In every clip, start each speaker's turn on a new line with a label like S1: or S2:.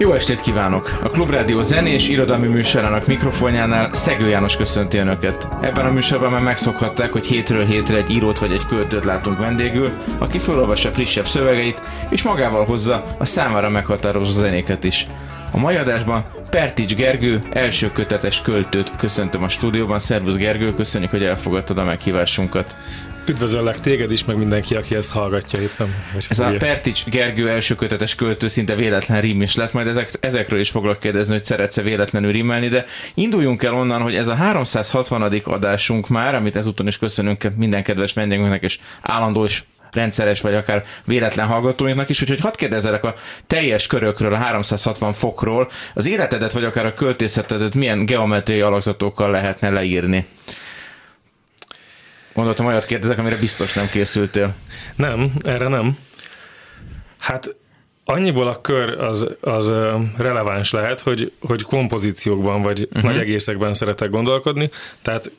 S1: Jó estét kívánok! A Klubrádió zenés irodalmi műsorának mikrofonjánál Szegő János köszönti Önöket. Ebben a műsorban már megszokhatták, hogy hétről hétre egy írót vagy egy költőt látunk vendégül, aki felolvassa frissebb szövegeit, és magával hozza a számára meghatározó zenéket is. A mai adásban Pertics Gergő első kötetes költőt köszöntöm a stúdióban. Szervusz Gergő, köszönjük, hogy elfogadtad a meghívásunkat.
S2: Üdvözöllek téged is, meg mindenki, aki ezt hallgatja éppen.
S1: Ez a Pertics Gergő első kötetes költő szinte véletlen rím is lett, majd ezek, ezekről is foglak kérdezni, hogy szeretsz-e véletlenül rímelni, de induljunk el onnan, hogy ez a 360. adásunk már, amit ezúton is köszönünk minden kedves vendégünknek, és állandó és rendszeres, vagy akár véletlen hallgatóinknak is, úgyhogy hadd kérdezzelek a teljes körökről, a 360 fokról, az életedet, vagy akár a költészetedet milyen geometriai alakzatokkal lehetne leírni? Gondoltam, olyat kérdezek, amire biztos nem készültél.
S2: Nem, erre nem. Hát annyiból a kör az, az releváns lehet, hogy, hogy kompozíciókban vagy uh-huh. nagy egészekben szeretek gondolkodni, tehát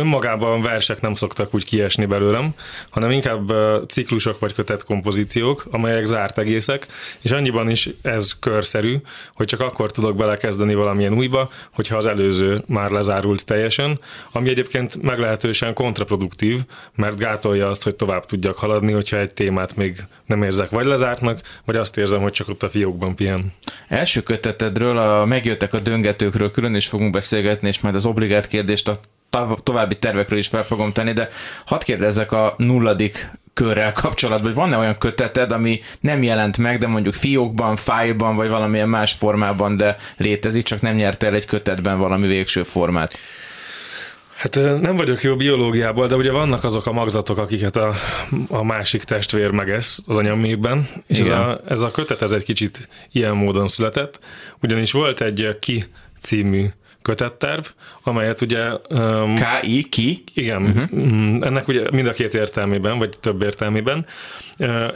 S2: önmagában versek nem szoktak úgy kiesni belőlem, hanem inkább ciklusok vagy kötett kompozíciók, amelyek zárt egészek, és annyiban is ez körszerű, hogy csak akkor tudok belekezdeni valamilyen újba, hogyha az előző már lezárult teljesen, ami egyébként meglehetősen kontraproduktív, mert gátolja azt, hogy tovább tudjak haladni, hogyha egy témát még nem érzek vagy lezártnak, vagy azt érzem, hogy csak ott a fiókban pihen.
S1: Első kötetedről, a megjöttek a döngetőkről külön is fogunk beszélgetni, és majd az obligát kérdést a további tervekről is fel fogom tenni, de hadd kérdezzek a nulladik körrel kapcsolatban, hogy van-e olyan köteted, ami nem jelent meg, de mondjuk fiókban, fájban, vagy valamilyen más formában, de létezik, csak nem nyerte el egy kötetben valami végső formát?
S2: Hát nem vagyok jó biológiából, de ugye vannak azok a magzatok, akiket a, a másik testvér megesz az anyamékben, és ez a, ez a kötet ez egy kicsit ilyen módon született, ugyanis volt egy Ki című kötetterv, amelyet ugye...
S1: Um, K.I. Ki?
S2: Igen, uh-huh. ennek ugye mind a két értelmében, vagy több értelmében.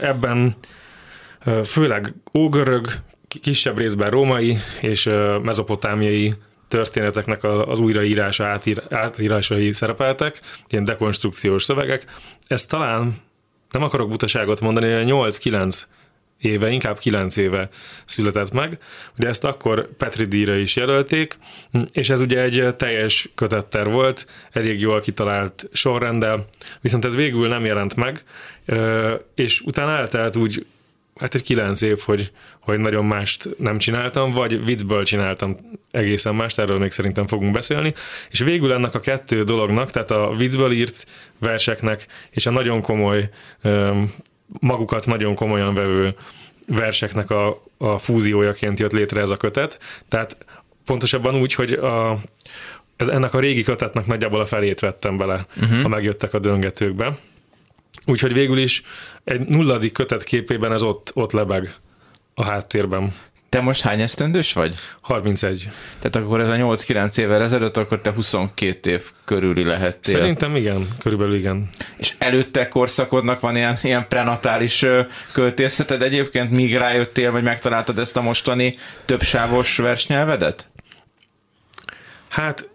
S2: Ebben főleg ógörög, kisebb részben római és mezopotámiai történeteknek az újraírása, átír, átírásai szerepeltek, ilyen dekonstrukciós szövegek. Ez talán, nem akarok butaságot mondani, 8-9 éve, inkább kilenc éve született meg. Ugye ezt akkor Petri díjra is jelölték, és ez ugye egy teljes kötetter volt, elég jól kitalált sorrendel, viszont ez végül nem jelent meg, és utána eltelt úgy hát egy kilenc év, hogy, hogy nagyon mást nem csináltam, vagy viccből csináltam egészen mást, erről még szerintem fogunk beszélni, és végül ennek a kettő dolognak, tehát a viccből írt verseknek, és a nagyon komoly magukat nagyon komolyan vevő verseknek a, a fúziójaként jött létre ez a kötet. Tehát pontosabban úgy, hogy a, ez, ennek a régi kötetnek nagyjából a felét vettem bele, uh-huh. ha megjöttek a döngetőkbe. Úgyhogy végül is egy nulladik kötet képében ez ott, ott lebeg a háttérben.
S1: Te most hány esztendős vagy?
S2: 31.
S1: Tehát akkor ez a 8-9 évvel ezelőtt, akkor te 22 év körüli lehettél.
S2: Szerintem igen, körülbelül igen.
S1: És előtte korszakodnak van ilyen, ilyen prenatális költészeted egyébként, míg rájöttél, vagy megtaláltad ezt a mostani többsávos versnyelvedet?
S2: Hát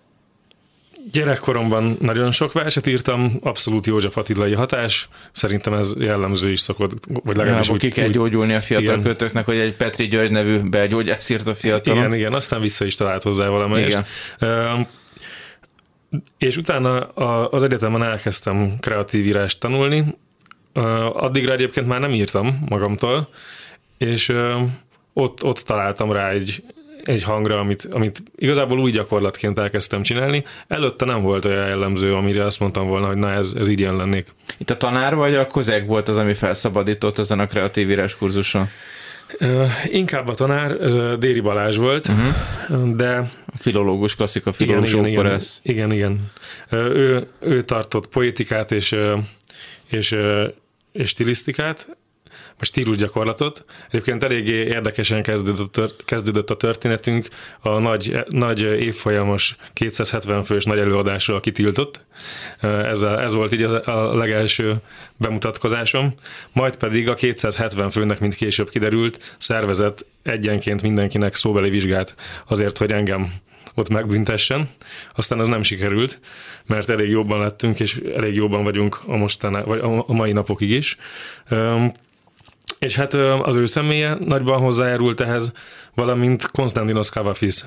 S2: Gyerekkoromban nagyon sok verset írtam, abszolút József Attilai hatás, szerintem ez jellemző is szokott,
S1: vagy legalábbis ja, úgy, ki kell úgy, gyógyulni a fiatal igen. kötőknek, hogy egy Petri György nevű belgyógyász írt a fiatal.
S2: Igen, igen, aztán vissza is talált hozzá valamelyest. Igen. Uh, és utána az egyetemen elkezdtem kreatív írást tanulni, addigra egyébként már nem írtam magamtól, és ott, ott találtam rá egy, egy hangra, amit, amit igazából új gyakorlatként elkezdtem csinálni. Előtte nem volt olyan jellemző, amire azt mondtam volna, hogy na ez, ez így ilyen lennék.
S1: Itt a tanár vagy a kozeg volt az, ami felszabadított ezen a kreatív írás kurzuson?
S2: Uh, inkább a tanár, ez a Déri Balázs volt, uh-huh. de...
S1: A filológus, klasszika filológus
S2: igen, igen, igen, igen, igen. Uh, ő, ő tartott poétikát és, és, és stilisztikát, a stílusgyakorlatot. Egyébként eléggé érdekesen kezdődött, a történetünk a nagy, nagy évfolyamos 270 fős nagy előadásról kitiltott. Ez, a, ez volt így a, a legelső bemutatkozásom. Majd pedig a 270 főnek, mint később kiderült, szervezett egyenként mindenkinek szóbeli vizsgát azért, hogy engem ott megbüntessen. Aztán az nem sikerült, mert elég jobban lettünk, és elég jobban vagyunk a mostaná, vagy a mai napokig is. És hát az ő személye nagyban hozzájárult ehhez, valamint Konstantinos Kavafis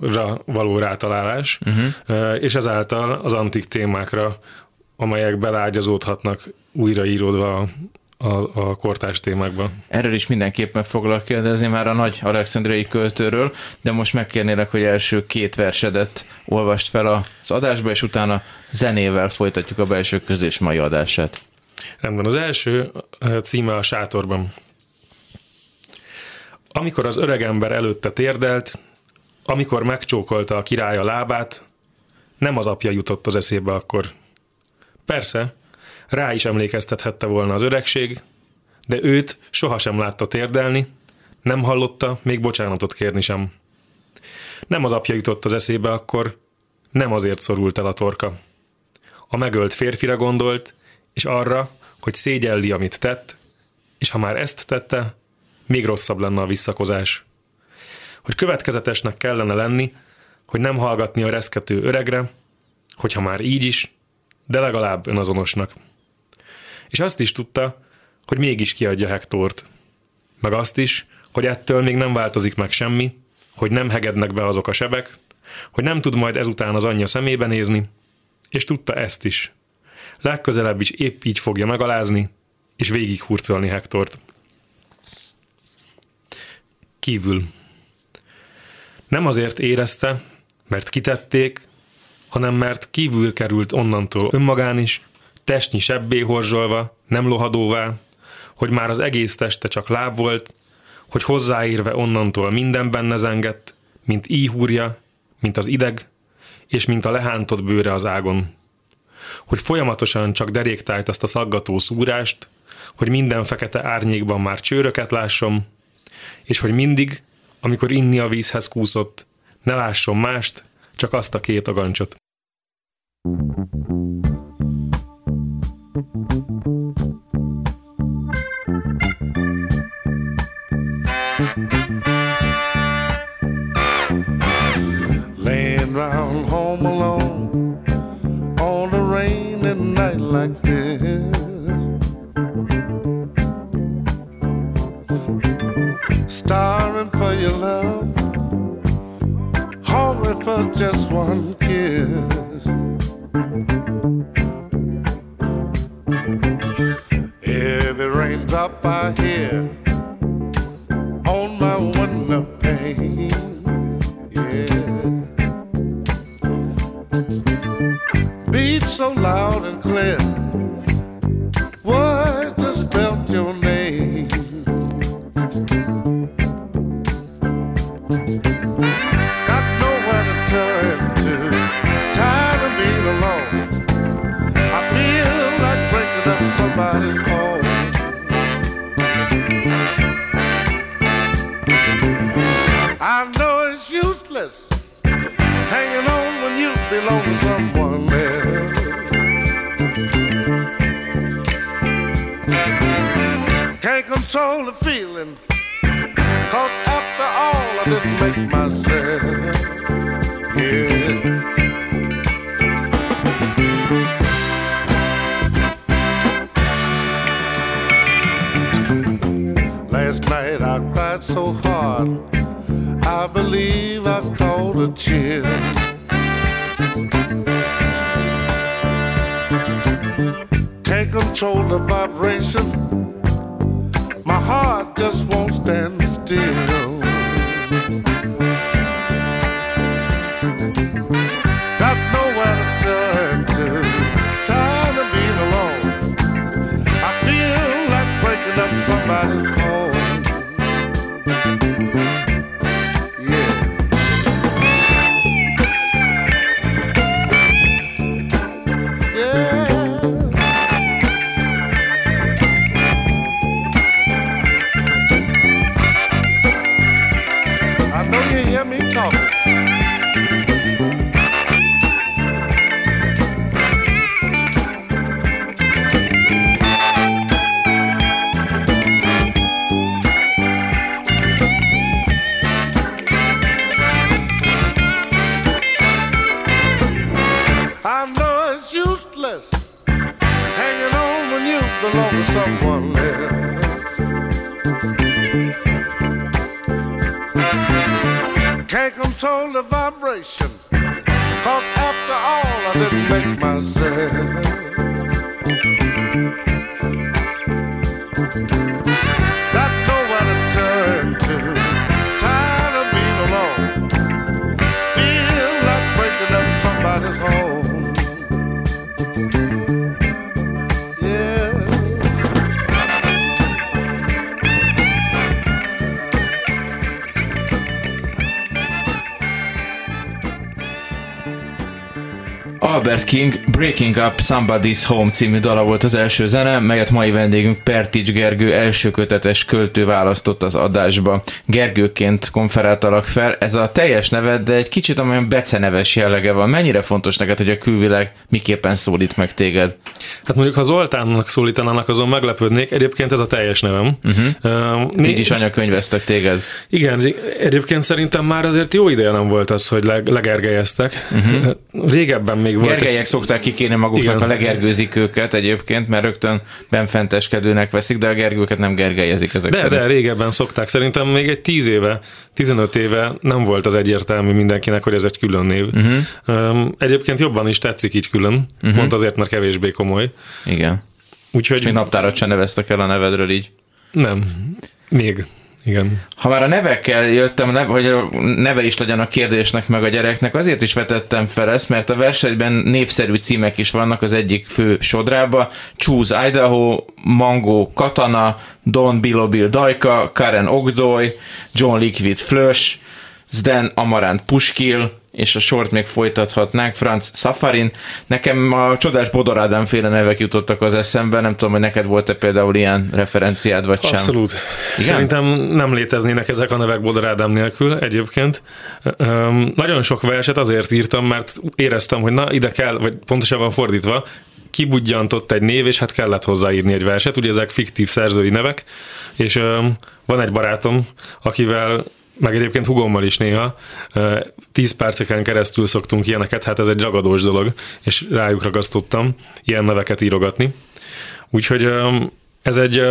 S2: ra való rátalálás, uh-huh. és ezáltal az antik témákra, amelyek belágyazódhatnak újraíródva a, a kortárs témákban.
S1: Erről is mindenképpen foglak kérdezni már a nagy alexandriai költőről, de most megkérnélek, hogy első két versedet olvast fel az adásba, és utána zenével folytatjuk a belső közlés mai adását.
S2: Rendben, az első címe a sátorban. Amikor az öregember előtte térdelt, amikor megcsókolta a király a lábát, nem az apja jutott az eszébe akkor. Persze, rá is emlékeztethette volna az öregség, de őt sohasem látta térdelni, nem hallotta még bocsánatot kérni sem. Nem az apja jutott az eszébe akkor, nem azért szorult el a torka. A megölt férfira gondolt, és arra, hogy szégyelli, amit tett, és ha már ezt tette, még rosszabb lenne a visszakozás. Hogy következetesnek kellene lenni, hogy nem hallgatni a reszkető öregre, hogyha már így is, de legalább önazonosnak és azt is tudta, hogy mégis kiadja Hektort. Meg azt is, hogy ettől még nem változik meg semmi, hogy nem hegednek be azok a sebek, hogy nem tud majd ezután az anyja szemébe nézni, és tudta ezt is. Legközelebb is épp így fogja megalázni, és végig hurcolni Hektort. Kívül. Nem azért érezte, mert kitették, hanem mert kívül került onnantól önmagán is, testnyi sebbé horzsolva, nem lohadóvá, hogy már az egész teste csak láb volt, hogy hozzáérve onnantól minden benne zengett, mint íhúrja, mint az ideg, és mint a lehántott bőre az ágon. Hogy folyamatosan csak deréktájt azt a szaggató szúrást, hogy minden fekete árnyékban már csőröket lássom, és hogy mindig, amikor inni a vízhez kúszott, ne lásson mást, csak azt a két agancsot.
S3: Laying like this. Starring for your love, hungry for just one kiss. Every raindrop I hear somebody's
S1: King Breaking Up Somebody's Home című dala volt az első zene, melyet mai vendégünk Pertics Gergő első kötetes költő választott az adásba. Gergőként konferáltalak fel, ez a teljes neved, de egy kicsit olyan beceneves jellege van. Mennyire fontos neked, hogy a külvilág miképpen szólít meg téged?
S2: Hát mondjuk, ha Zoltánnak szólítanának, azon meglepődnék. Egyébként ez a teljes nevem. Uh-huh. Uh,
S1: Így is anyakönyveztek téged.
S2: Igen, egyébként szerintem már azért jó ideje nem volt az, hogy leg, legergelyeztek. Uh-huh. Régebben még volt.
S1: Gergelyek szokták kikérni maguknak,
S2: Igen.
S1: ha legergőzik őket egyébként, mert rögtön benfenteskedőnek veszik, de a gergőket nem gergelyezik ezek
S2: De,
S1: szerint.
S2: de régebben szokták. Szerintem még egy 10 éve, 15 éve nem volt az egyértelmű mindenkinek, hogy ez egy külön név. Uh-huh. Egyébként jobban is tetszik így külön, uh-huh. pont azért, mert kevésbé komoly.
S1: Igen.
S2: Úgyhogy
S1: Még naptárat sem neveztek el a nevedről így.
S2: nem. Még. Igen.
S1: Ha már a nevekkel jöttem, hogy a neve is legyen a kérdésnek meg a gyereknek, azért is vetettem fel ezt, mert a versenyben névszerű címek is vannak az egyik fő sodrába. Choose Idaho, Mango Katana, Don Bilobil Dajka, Karen Ogdoy, John Liquid Flush, Zden Amarant Puskil, és a sort még folytathatnánk, Franz Safarin. Nekem a csodás Bodor Ádám féle nevek jutottak az eszembe, nem tudom, hogy neked volt-e például ilyen referenciád, vagy sem.
S2: Abszolút. Igen? Szerintem nem léteznének ezek a nevek Bodor Ádám nélkül egyébként. Öm, nagyon sok verset azért írtam, mert éreztem, hogy na ide kell, vagy pontosabban fordítva, kibudjantott egy név, és hát kellett hozzáírni egy verset. Ugye ezek fiktív szerzői nevek, és öm, van egy barátom, akivel meg egyébként hugommal is néha, 10 perceken keresztül szoktunk ilyeneket, hát ez egy ragadós dolog, és rájuk ragasztottam ilyen neveket írogatni. Úgyhogy ez egy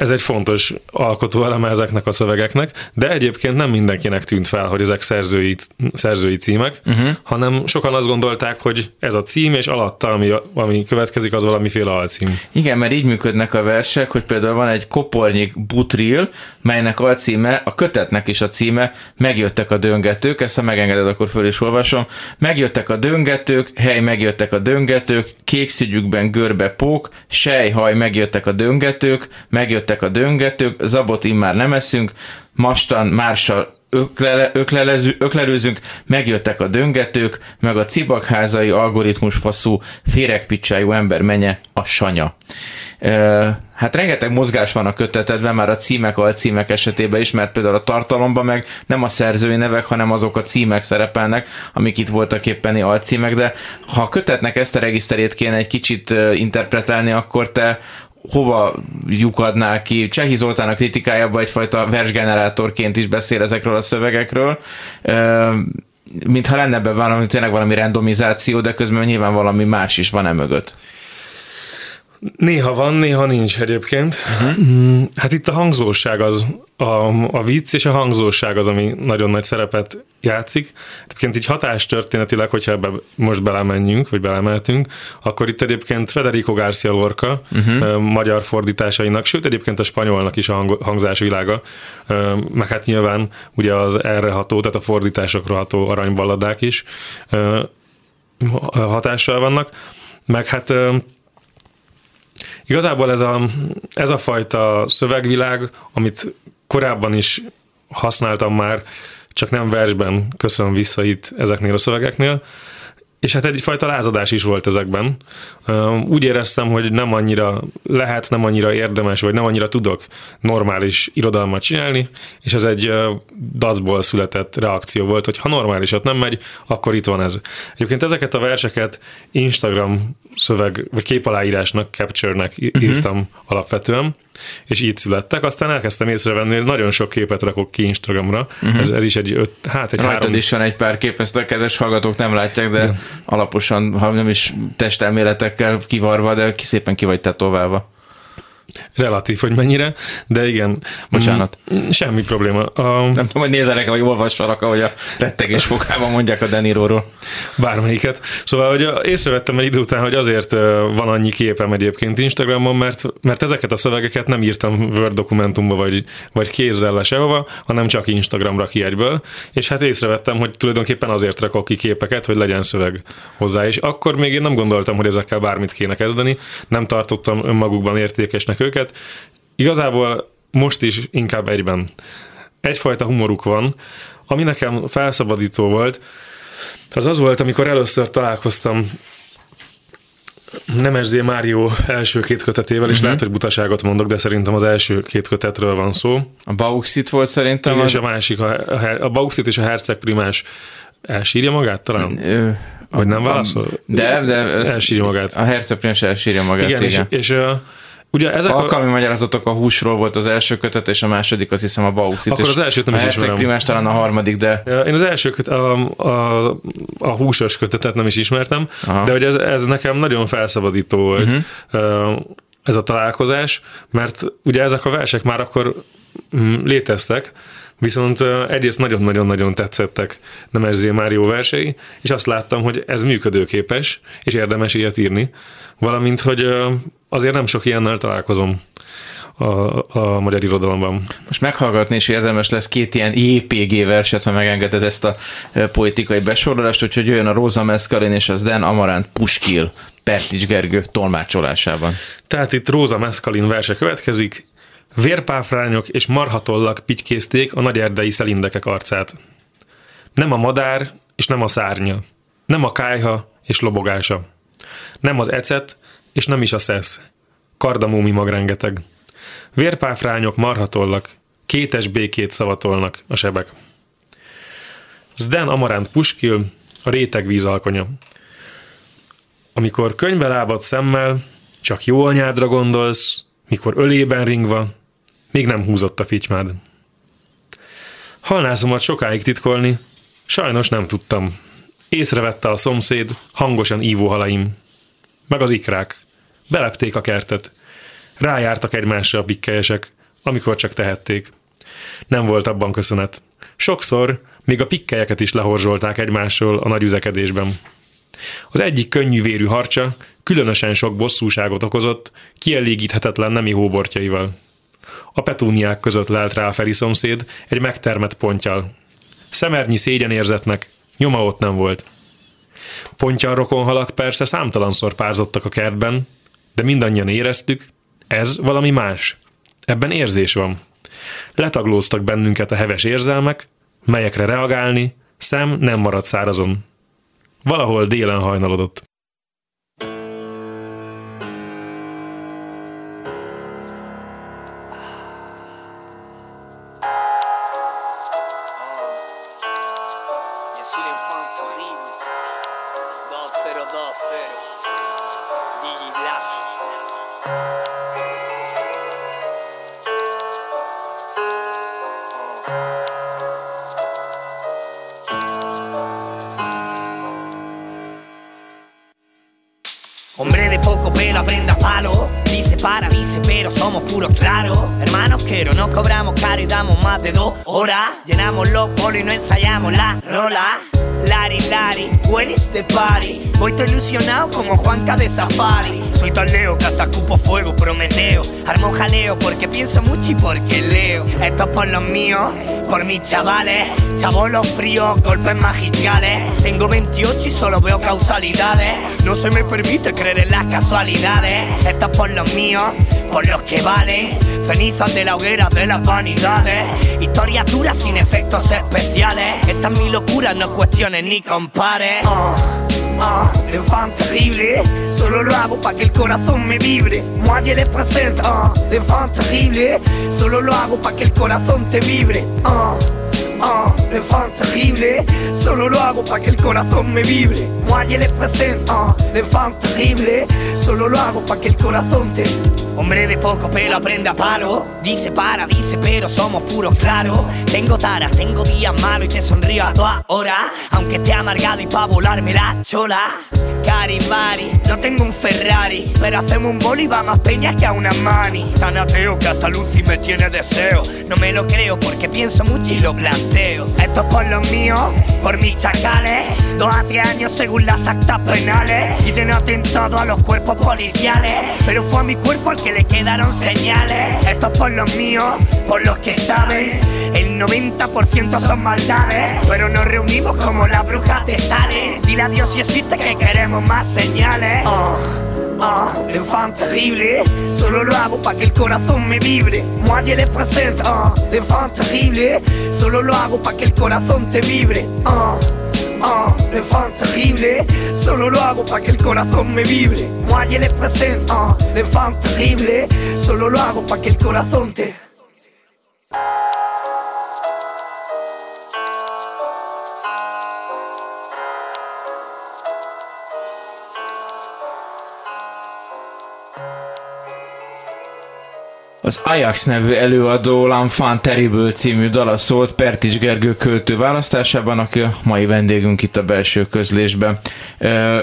S2: ez egy fontos alkotó eleme ezeknek a szövegeknek, de egyébként nem mindenkinek tűnt fel, hogy ezek szerzői, szerzői címek, uh-huh. hanem sokan azt gondolták, hogy ez a cím, és alatta, ami, ami következik, az valamiféle alcím.
S1: Igen, mert így működnek a versek, hogy például van egy kopornyik butril, melynek alcíme, a kötetnek is a címe, megjöttek a döngetők, ezt ha megengeded, akkor föl is olvasom. Megjöttek a döngetők, hely, megjöttek a döngetők, kék szügyükben görbe pók, sejhaj, megjöttek a döngetők, megjöttek a döngetők, zabot immár nem eszünk, mastan, mársal öklele, öklelezü, öklerőzünk, megjöttek a döngetők, meg a cibakházai algoritmus faszú féregpicsájú ember menye, a sanya. Ö, Hát rengeteg mozgás van a kötetedben, már a címek, alcímek esetében is, mert például a tartalomban meg nem a szerzői nevek, hanem azok a címek szerepelnek, amik itt voltak éppeni alcímek, de ha a kötetnek ezt a regiszterét kéne egy kicsit interpretálni, akkor te hova lyukadnál ki? Csehi Zoltán a kritikájában egyfajta versgenerátorként is beszél ezekről a szövegekről. Mintha lenne ebben valami, tényleg valami randomizáció, de közben nyilván valami más is van e mögött.
S2: Néha van, néha nincs egyébként. Uh-huh. Hát itt a hangzóság az, a, a vicc és a hangzóság az, ami nagyon nagy szerepet játszik. Egyébként így hatástörténetileg, hogyha ebbe most belemenjünk, vagy belemeltünk, akkor itt egyébként Federico Garcia Lorca uh-huh. magyar fordításainak, sőt egyébként a spanyolnak is a hang, hangzásvilága, meg hát nyilván ugye az erre ható, tehát a fordításokra ható aranyballadák is hatással vannak, meg hát Igazából ez a, ez a fajta szövegvilág, amit korábban is használtam már, csak nem versben köszön vissza itt ezeknél a szövegeknél, és hát egyfajta lázadás is volt ezekben. Úgy éreztem, hogy nem annyira lehet, nem annyira érdemes, vagy nem annyira tudok normális irodalmat csinálni, és ez egy dacból született reakció volt, hogy ha normálisat nem megy, akkor itt van ez. Egyébként ezeket a verseket Instagram szöveg, vagy képaláírásnak, capture-nek írtam uh-huh. alapvetően, és így születtek. Aztán elkezdtem észrevenni, hogy nagyon sok képet rakok ki Instagramra. Uh-huh. Ez, ez is egy öt, hát egy
S1: Rajtad
S2: három...
S1: is van egy pár kép, ezt a kedves hallgatók nem látják, de Igen. alaposan, ha nem is testelméletekkel kivarva, de ki szépen ki vagy tetoválva.
S2: Relatív, hogy mennyire, de igen.
S1: Bocsánat.
S2: Mm, Semmi probléma. A,
S1: Nem tudom, hogy nézelek, vagy olvassalak, ahogy a rettegés fokában mondják a Deniróról.
S2: bármelyiket. Szóval, hogy észrevettem egy idő után, hogy azért van annyi képem egyébként Instagramon, mert, mert ezeket a szövegeket nem írtam Word dokumentumba, vagy, vagy kézzel le sehova, hanem csak Instagramra ki egyből, és hát észrevettem, hogy tulajdonképpen azért rakok ki képeket, hogy legyen szöveg hozzá, és akkor még én nem gondoltam, hogy ezekkel bármit kéne kezdeni, nem tartottam önmagukban értékesnek őket. Igazából most is inkább egyben. Egyfajta humoruk van, ami nekem felszabadító volt, az az volt, amikor először találkoztam Nemes Mário első két kötetével, és uh-huh. lehet, hogy butaságot mondok, de szerintem az első két kötetről van szó.
S1: A Bauxit volt szerintem.
S2: Igen,
S1: az-
S2: és a másik, a, a, a Bauxit és a Herceg Primás elsírja magát talán?
S1: Ö,
S2: Vagy nem válaszol?
S1: De, de
S2: Elsírja magát.
S1: A Herceg Prince elsírja magát,
S2: igen,
S1: igen.
S2: és, és ugye ezek a,
S1: Alkalmi magyarázatok a húsról volt az első kötet, és a második azt hiszem a Bauxit.
S2: Akkor az elsőt nem
S1: a
S2: is ismerem.
S1: Primás talán a harmadik, de
S2: Én az első köt, a, a, a húsos kötetet nem is ismertem,
S1: Aha.
S2: De hogy ez, ez nekem nagyon felszabadító volt uh-huh. ez a találkozás, mert ugye ezek a versek már akkor mm, léteztek, viszont egyrészt nagyon-nagyon-nagyon tetszettek Nemezzé Mário versei, és azt láttam, hogy ez működőképes, és érdemes ilyet írni, valamint, hogy azért nem sok ilyennel találkozom a, a magyar irodalomban.
S1: most meghallgatni is érdemes lesz két ilyen JPG verset, ha megengeded ezt a e, poetikai besorolást, úgyhogy jöjjön a Róza Meszkalin és az Den Amarant Puskil Pertics Gergő tolmácsolásában.
S2: Tehát itt Róza Meszkalin verse következik. Vérpáfrányok és marhatollak pitykézték a nagy erdei szelindekek arcát. Nem a madár és nem a szárnya. Nem a kájha és lobogása. Nem az ecet és nem is a szesz. Kardamómi mag rengeteg. Vérpáfrányok marhatollak, kétes békét szavatolnak a sebek. Zden Amarant Puskil, a réteg vízalkonya. Amikor könyvbe lábad szemmel, csak jó anyádra gondolsz, mikor ölében ringva, még nem húzott a fitymád. Halnászomat sokáig titkolni, sajnos nem tudtam. Észrevette a szomszéd, hangosan ívó halaim. Meg az ikrák. Belepték a kertet. Rájártak egymásra a pikkelyesek, amikor csak tehették. Nem volt abban köszönet. Sokszor még a pikkelyeket is lehorzsolták egymásról a nagy üzekedésben. Az egyik könnyűvérű harcsa különösen sok bosszúságot okozott, kielégíthetetlen nemi hóbortjaival. A petúniák között lelt rá a Feri szomszéd egy megtermett ponttyal. Szemernyi szégyenérzetnek nyoma ott nem volt. Pontyal rokonhalak persze számtalanszor párzottak a kertben, de mindannyian éreztük, ez valami más. Ebben érzés van. Letaglóztak bennünket a heves érzelmek, melyekre reagálni szem nem maradt szárazon. Valahol délen hajnalodott.
S4: somos puro claro, hermano quiero, no cobramos caro y damos más de dos horas. Llenamos los polos y no ensayamos la rola. Lari, Lari, where is the party? Voy todo ilusionado como Juanca de Safari. Soy tan leo que hasta cupo fuego, prometeo. Armo jaleo porque pienso mucho y porque leo. Esto es por los míos, por mis chavales. Chavolos fríos, golpes magistrales. Tengo 28 y solo veo causalidades. No se me permite creer en las casualidades. Esto es por los míos, por los que valen. Cenizas de la hoguera de las vanidades. Historias duras sin efectos especiales. Esta es mi locura, no cuestiones ni compares. Oh. Ah, l'enfant terrible, solo lo hago para que el corazón me vibre. Moi je les presente, ah, l'enfant terrible, solo lo hago para que el corazón te vibre. Ah, ah, l'enfant terrible, solo lo hago para que el corazón me vibre. Je les presente, ah, l'enfant terrible, solo lo hago para que el corazón te. Hombre de poco pelo aprende a palo. Dice para, dice pero somos puros claros. Tengo taras, tengo días malos y te sonrío a toda hora. Aunque esté amargado y pa' volarme la chola. Cari Mari, no tengo un Ferrari, pero hacemos un boli va más peñas que a una mani. Tan ateo que hasta Lucy me tiene deseo. No me lo creo porque pienso mucho y lo planteo. Esto es por los míos, por mis chacales. Dos a tres años según las actas penales. Y de no atentado a los cuerpos policiales. Pero fue a mi cuerpo al que le quedaron señales. Esto es por los míos, por los que saben. El 90% son maldades. Pero nos reunimos como las brujas de Salen. Dile a Dios si existe que queremos más señales. Oh. Ah, l'enfant terrible, solo lo hago para que el corazón me vibre. Moi je le presento, ah, l'enfant terrible, solo lo hago para que el corazón te vibre. Ah, ah, l'enfant terrible, solo lo hago para que el corazón me vibre. Moi je le presento, ah, l'enfant terrible, solo lo hago para que el corazón te
S1: Az Ajax nevű előadó L'Enfant Terrible című dala szólt Pertis Gergő költő választásában, aki a mai vendégünk itt a belső közlésben.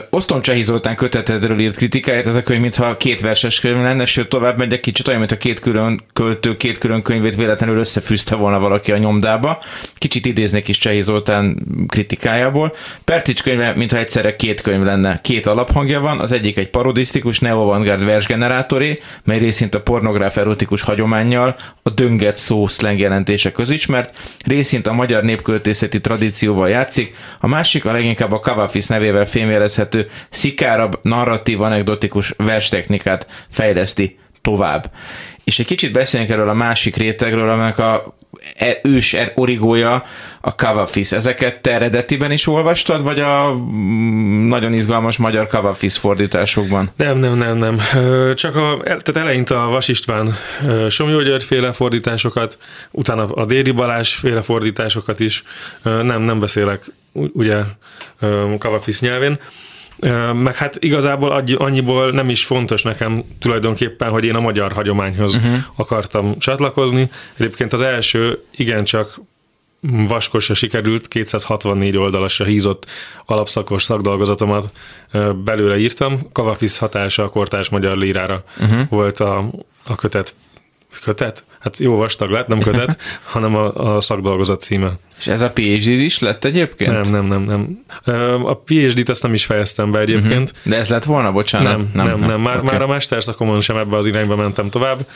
S1: Osztom Csehi Zoltán kötetedről írt kritikáját, ez a könyv mintha két verses könyv lenne, sőt tovább megy, egy kicsit olyan, mint a két külön költő, két külön könyvét véletlenül összefűzte volna valaki a nyomdába. Kicsit idéznék is Csehi Zoltán kritikájából. Pertics könyve, mintha egyszerre két könyv lenne. Két alaphangja van, az egyik egy parodisztikus neo-avantgárd versgenerátoré, mely részint a pornográf erotikus klasszikus hagyományjal, a dönget szó szleng jelentése közismert, részint a magyar népköltészeti tradícióval játszik, a másik a leginkább a Kavafis nevével fémjelezhető szikárabb, narratív, anekdotikus verstechnikát fejleszti tovább. És egy kicsit beszéljünk erről a másik rétegről, aminek a ős er, origója a Kavafis. Ezeket te eredetiben is olvastad, vagy a mm, nagyon izgalmas magyar Kavafis fordításokban?
S2: Nem, nem, nem, nem. Csak a, tehát eleinte a Vas István Somjó György féle fordításokat, utána a Déri Balázs féle fordításokat is. Nem, nem beszélek ugye Kavafis nyelvén. Meg hát igazából annyiból nem is fontos nekem tulajdonképpen, hogy én a magyar hagyományhoz uh-huh. akartam csatlakozni. Egyébként az első igencsak vaskosra sikerült, 264 oldalasra hízott alapszakos szakdolgozatomat belőle írtam. Kavafis hatása a kortárs magyar lírára uh-huh. volt a, a kötet. Kötet? Hát jó vastag lett, nem kötet, hanem a, a szakdolgozat címe.
S1: És ez a PhD is lett egyébként?
S2: Nem, nem, nem, nem. A PhD-t azt nem is fejeztem be egyébként. Uh-huh.
S1: De ez lett volna, bocsánat?
S2: Nem, nem, nem. nem. Már, okay. már a mesterszakomon sem ebbe az irányba mentem tovább.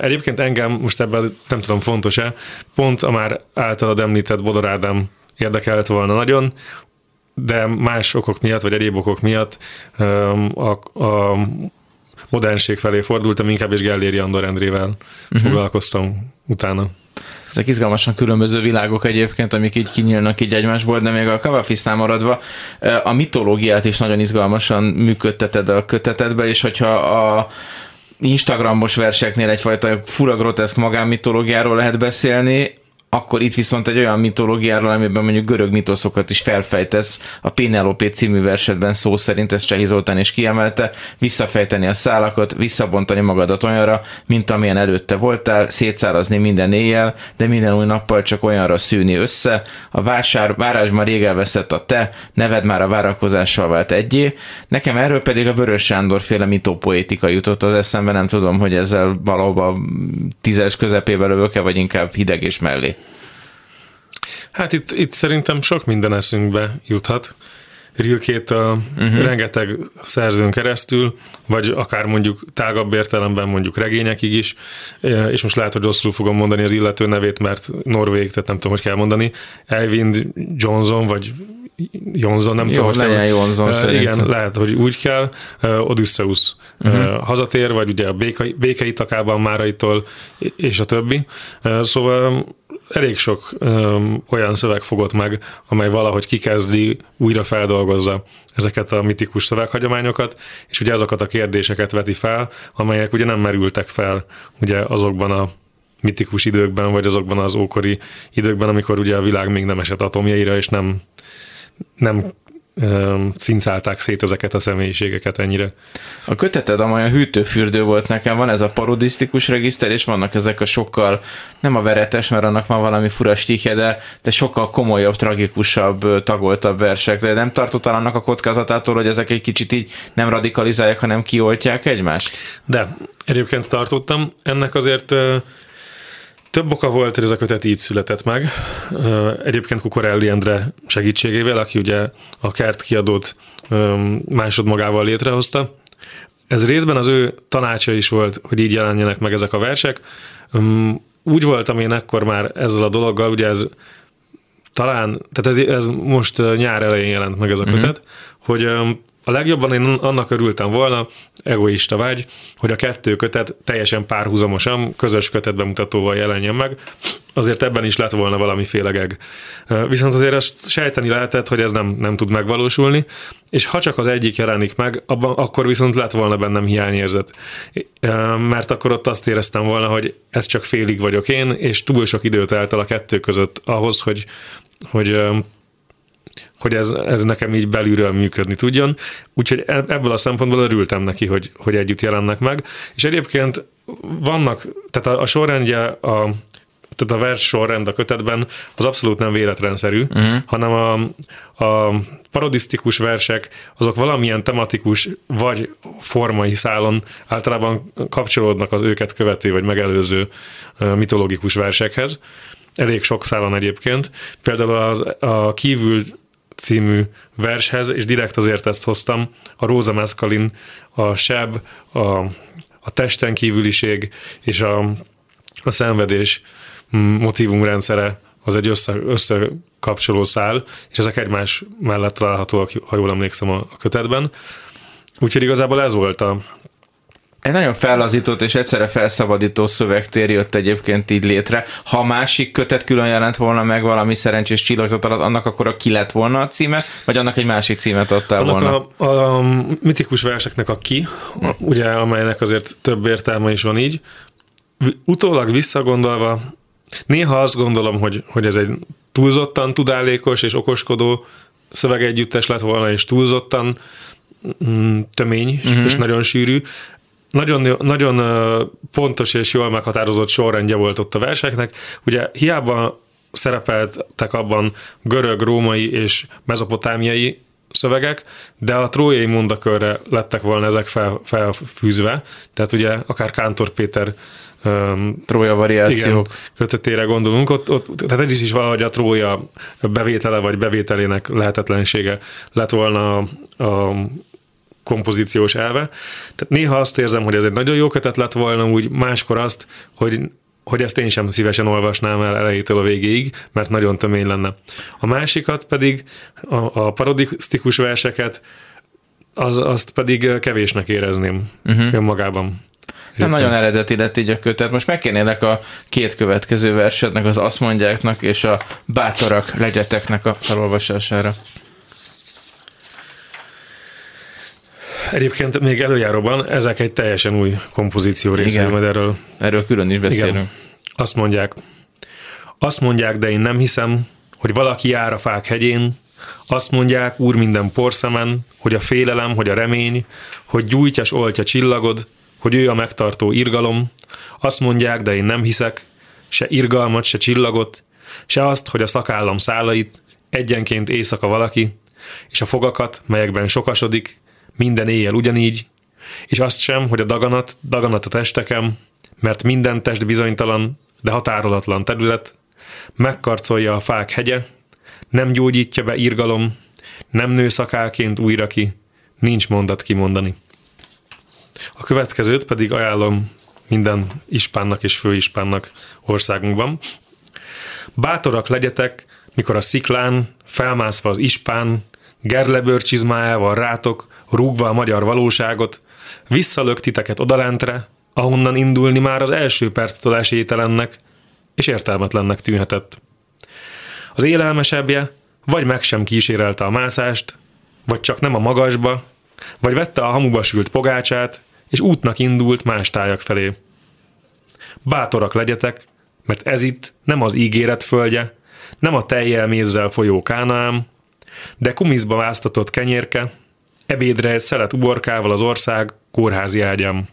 S2: Egyébként engem most ebben nem tudom fontos-e, pont a már általad említett Bodor Ádám érdekelt volna nagyon, de más okok miatt, vagy egyéb okok miatt a, a modernség felé fordultam inkább, és Gelléri Andor Endrével uh-huh. foglalkoztam utána.
S1: Ezek izgalmasan különböző világok egyébként, amik így kinyílnak így egymásból, de még a Kavafisznál maradva a mitológiát is nagyon izgalmasan működteted a kötetedbe, és hogyha a Instagramos verseknél egyfajta fura groteszk magánmitológiáról lehet beszélni, akkor itt viszont egy olyan mitológiáról, amiben mondjuk görög mitoszokat is felfejtesz, a Penelope című versetben szó szerint, ezt Csehi Zoltán is kiemelte, visszafejteni a szálakat, visszabontani magadat olyanra, mint amilyen előtte voltál, szétszárazni minden éjjel, de minden új nappal csak olyanra szűni össze, a vásár, várásban rég elveszett a te, neved már a várakozással vált egyé, nekem erről pedig a Vörös Sándor féle mitopoétika jutott az eszembe, nem tudom, hogy ezzel valahova tízes közepébe lövök-e, vagy inkább hideg és mellé.
S2: Hát itt, itt szerintem sok minden eszünkbe juthat. Rilkét a uh-huh. rengeteg szerzőn keresztül, vagy akár mondjuk tágabb értelemben mondjuk regényekig is, és most lehet, hogy rosszul fogom mondani az illető nevét, mert Norvég, tehát nem tudom, hogy kell mondani, Eivind Johnson, vagy Jonzon, nem Jó, tudom, hogy
S1: legyen Jonzon
S2: uh, Igen, lehet, hogy úgy kell. Uh, Odysseus uh-huh. uh, hazatér, vagy ugye a béke, békeitakában Máraitól, és a többi. Uh, szóval elég sok um, olyan szöveg fogott meg, amely valahogy kikezdi, újra feldolgozza ezeket a mitikus szöveghagyományokat, és ugye azokat a kérdéseket veti fel, amelyek ugye nem merültek fel ugye azokban a mitikus időkben, vagy azokban az ókori időkben, amikor ugye a világ még nem esett atomjaira, és nem, nem öm, cincálták szét ezeket a személyiségeket ennyire.
S1: A köteted amolyan hűtőfürdő volt nekem, van ez a parodisztikus regiszter, és vannak ezek a sokkal, nem a veretes, mert annak van valami fura stíkje, de, de sokkal komolyabb, tragikusabb, tagoltabb versek. De nem tartottál annak a kockázatától, hogy ezek egy kicsit így nem radikalizálják, hanem kioltják egymást?
S2: De egyébként tartottam. Ennek azért több oka volt, hogy ez a kötet így született meg. Egyébként Kukorelli Endre segítségével, aki ugye a kert kiadót másodmagával létrehozta. Ez részben az ő tanácsa is volt, hogy így jelenjenek meg ezek a versek. Úgy voltam én ekkor már ezzel a dologgal, ugye ez talán, tehát ez, ez most nyár elején jelent meg ez a kötet, uh-huh. hogy a legjobban én annak örültem volna, egoista vágy, hogy a kettő kötet teljesen párhuzamosan, közös kötetbemutatóval jelenjen meg, azért ebben is lett volna valamiféle geg. Viszont azért azt sejteni lehetett, hogy ez nem, nem tud megvalósulni, és ha csak az egyik jelenik meg, abban, akkor viszont lett volna bennem hiányérzet. Mert akkor ott azt éreztem volna, hogy ez csak félig vagyok én, és túl sok időt telt el a kettő között ahhoz, hogy, hogy hogy ez, ez nekem így belülről működni tudjon. Úgyhogy e- ebből a szempontból örültem neki, hogy, hogy együtt jelennek meg. És egyébként vannak, tehát a, a sorrendje, a, tehát a vers sorrend a kötetben az abszolút nem véletlenszerű, uh-huh. hanem a, a parodisztikus versek, azok valamilyen tematikus vagy formai szálon általában kapcsolódnak az őket követő vagy megelőző mitológikus versekhez. Elég sok szálon egyébként. Például az, a kívül című vershez, és direkt azért ezt hoztam, a Róza Meszkalin, a Seb, a, a testen kívüliség és a, a szenvedés mm, motivumrendszere az egy össze, összekapcsoló szál, és ezek egymás mellett találhatóak, ha jól emlékszem a, a kötetben. Úgyhogy igazából ez volt a,
S1: Egy nagyon fellazított és egyszerre felszabadító szövegtér jött egyébként így létre. Ha a másik kötet külön jelent volna meg valami szerencsés csillagzat alatt, annak akkor a ki lett volna a címe, vagy annak egy másik címet adtál volna?
S2: Annak a, a mitikus verseknek a ki, a, ugye, amelynek azért több értelme is van így. Utólag visszagondolva, néha azt gondolom, hogy, hogy ez egy túlzottan tudálékos és okoskodó szövegegyüttes lett volna, és túlzottan mm, tömény uh-huh. és nagyon sűrű. Nagyon, nagyon pontos és jól meghatározott sorrendje volt ott a verseknek. Ugye hiába szerepeltek abban görög, római és mezopotámiai szövegek, de a trójai mondakörre lettek volna ezek fel, felfűzve, tehát ugye akár Kántor Péter öm,
S1: Trója variációk.
S2: igen, kötetére gondolunk, ott, ott, tehát ez is, is valahogy a trója bevétele vagy bevételének lehetetlensége lett volna a, a kompozíciós elve. Tehát néha azt érzem, hogy ez egy nagyon jó kötet lett volna, úgy máskor azt, hogy hogy ezt én sem szívesen olvasnám el elejétől a végéig, mert nagyon tömény lenne. A másikat pedig, a, a parodisztikus verseket, az, azt pedig kevésnek érezném uh-huh. önmagában.
S1: Nem nagyon eredeti lett így a kötet. Most megkérnélek a két következő versednek, az azt mondjáknak és a bátorak legyeteknek a felolvasására.
S2: Egyébként még előjáróban ezek egy teljesen új kompozíció része, majd erről
S1: Erről külön is beszélünk.
S2: Igen. Azt mondják, azt mondják, de én nem hiszem, hogy valaki jár a fák hegyén, azt mondják, úr minden porszemen, hogy a félelem, hogy a remény, hogy gyújtjas oltja csillagod, hogy ő a megtartó irgalom. Azt mondják, de én nem hiszek, se irgalmat, se csillagot, se azt, hogy a szakállam szálait egyenként éjszaka valaki, és a fogakat, melyekben sokasodik, minden éjjel ugyanígy, és azt sem, hogy a daganat, daganat a testekem, mert minden test bizonytalan, de határolatlan terület, megkarcolja a fák hegye, nem gyógyítja be irgalom, nem nő szakálként újra ki, nincs mondat kimondani. A következőt pedig ajánlom minden ispánnak és főispánnak országunkban. Bátorak legyetek, mikor a sziklán, felmászva az ispán, gerlebőrcsizmájával rátok, rúgva a magyar valóságot, visszalök titeket odalentre, ahonnan indulni már az első perctől esélytelennek, és értelmetlennek tűnhetett. Az élelmesebbje vagy meg sem kísérelte a mászást, vagy csak nem a magasba, vagy vette a hamuba sült pogácsát, és útnak indult más tájak felé. Bátorak legyetek, mert ez itt nem az ígéret földje, nem a tejjel mézzel folyó kánaám, de kumiszba váztatott kenyérke, ebédre egy szelet uborkával az ország kórházi ágyam.